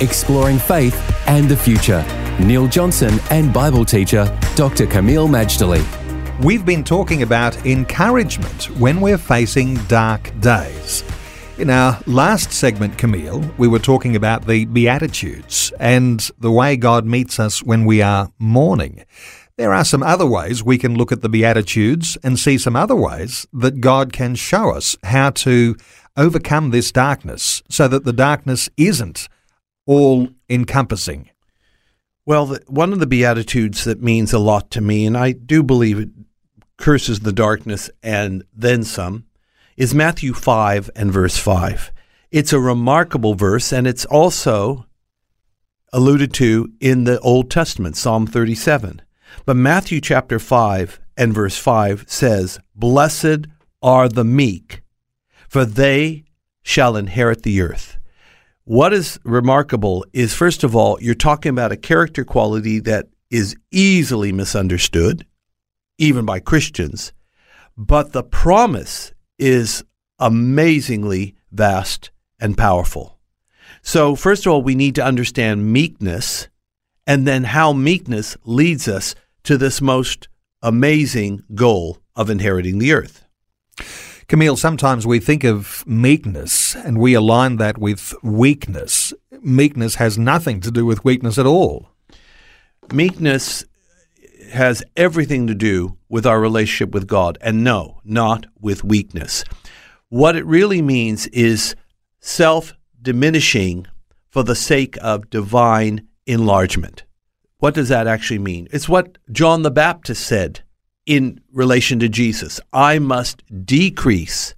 exploring faith and the future. Neil Johnson and Bible teacher Dr. Kameel Majdali. We've been talking about encouragement when we're facing dark days. In our last segment, Kameel, we were talking about the Beatitudes and the way God meets us when we are mourning. There are some other ways we can look at the Beatitudes and see some other ways that God can show us how to overcome this darkness so that the darkness isn't all encompassing? Well, the, one of the Beatitudes that means a lot to me, and I do believe it curses the darkness and then some, is Matthew 5 and verse 5. It's a remarkable verse, and it's also alluded to in the Old Testament, Psalm 37. But Matthew chapter 5 and verse 5 says, Blessed are the meek, for they shall inherit the earth. What is remarkable is, first of all, you're talking about a character quality that is easily misunderstood, even by Christians, but the promise is amazingly vast and powerful. So, first of all, we need to understand meekness and then how meekness leads us to this most amazing goal of inheriting the earth. Kameel, sometimes we think of meekness and we align that with weakness. Meekness has nothing to do with weakness at all. Meekness has everything to do with our relationship with God, and no, not with weakness. What it really means is self diminishing for the sake of divine enlargement. What does that actually mean? It's what John the Baptist said in relation to Jesus. I must decrease,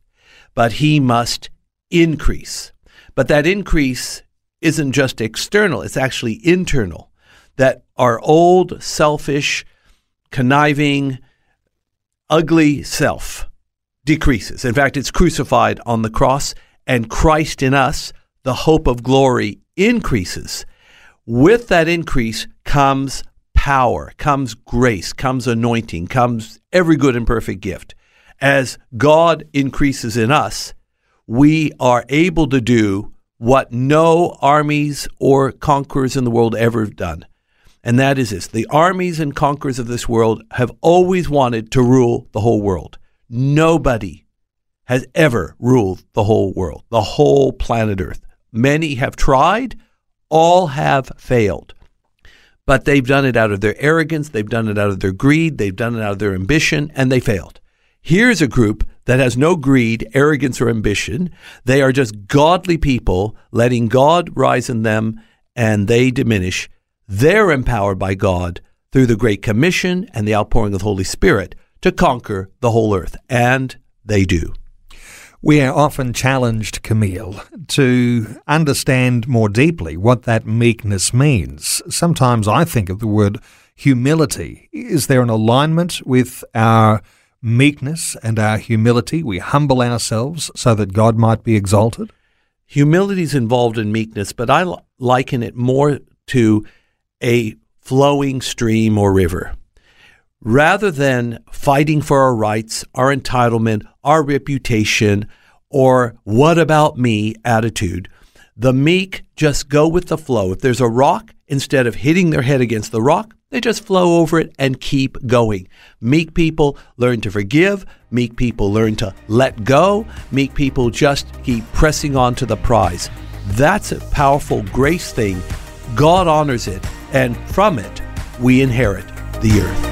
but he must increase. But that increase isn't just external, it's actually internal. That our old, selfish, conniving, ugly self decreases. In fact, it's crucified on the cross, and Christ in us, the hope of glory, increases. With that increase comes power, comes grace, comes anointing, comes every good and perfect gift. As God increases in us, we are able to do what no armies or conquerors in the world ever have done. And that is this the armies and conquerors of this world have always wanted to rule the whole world. Nobody has ever ruled the whole world, the whole planet Earth. Many have tried, all have failed but they've done it out of their arrogance, they've done it out of their greed, they've done it out of their ambition, and they failed. Here's a group that has no greed, arrogance, or ambition. They are just godly people letting God rise in them and they diminish. They're empowered by God through the Great Commission and the outpouring of the Holy Spirit to conquer the whole earth. And they do. We are often challenged, Kameel, to understand more deeply what that meekness means. Sometimes I think of the word humility. Is there an alignment with our meekness and our humility? We humble ourselves so that God might be exalted? Humility is involved in meekness, but I liken it more to a flowing stream or river. Rather than fighting for our rights, our entitlement, our reputation, or what about me attitude. The meek just go with the flow. If there's a rock, instead of hitting their head against the rock, they just flow over it and keep going. Meek people learn to forgive. Meek people learn to let go. Meek people just keep pressing on to the prize. That's a powerful grace thing. God honors it, and from it, we inherit the earth.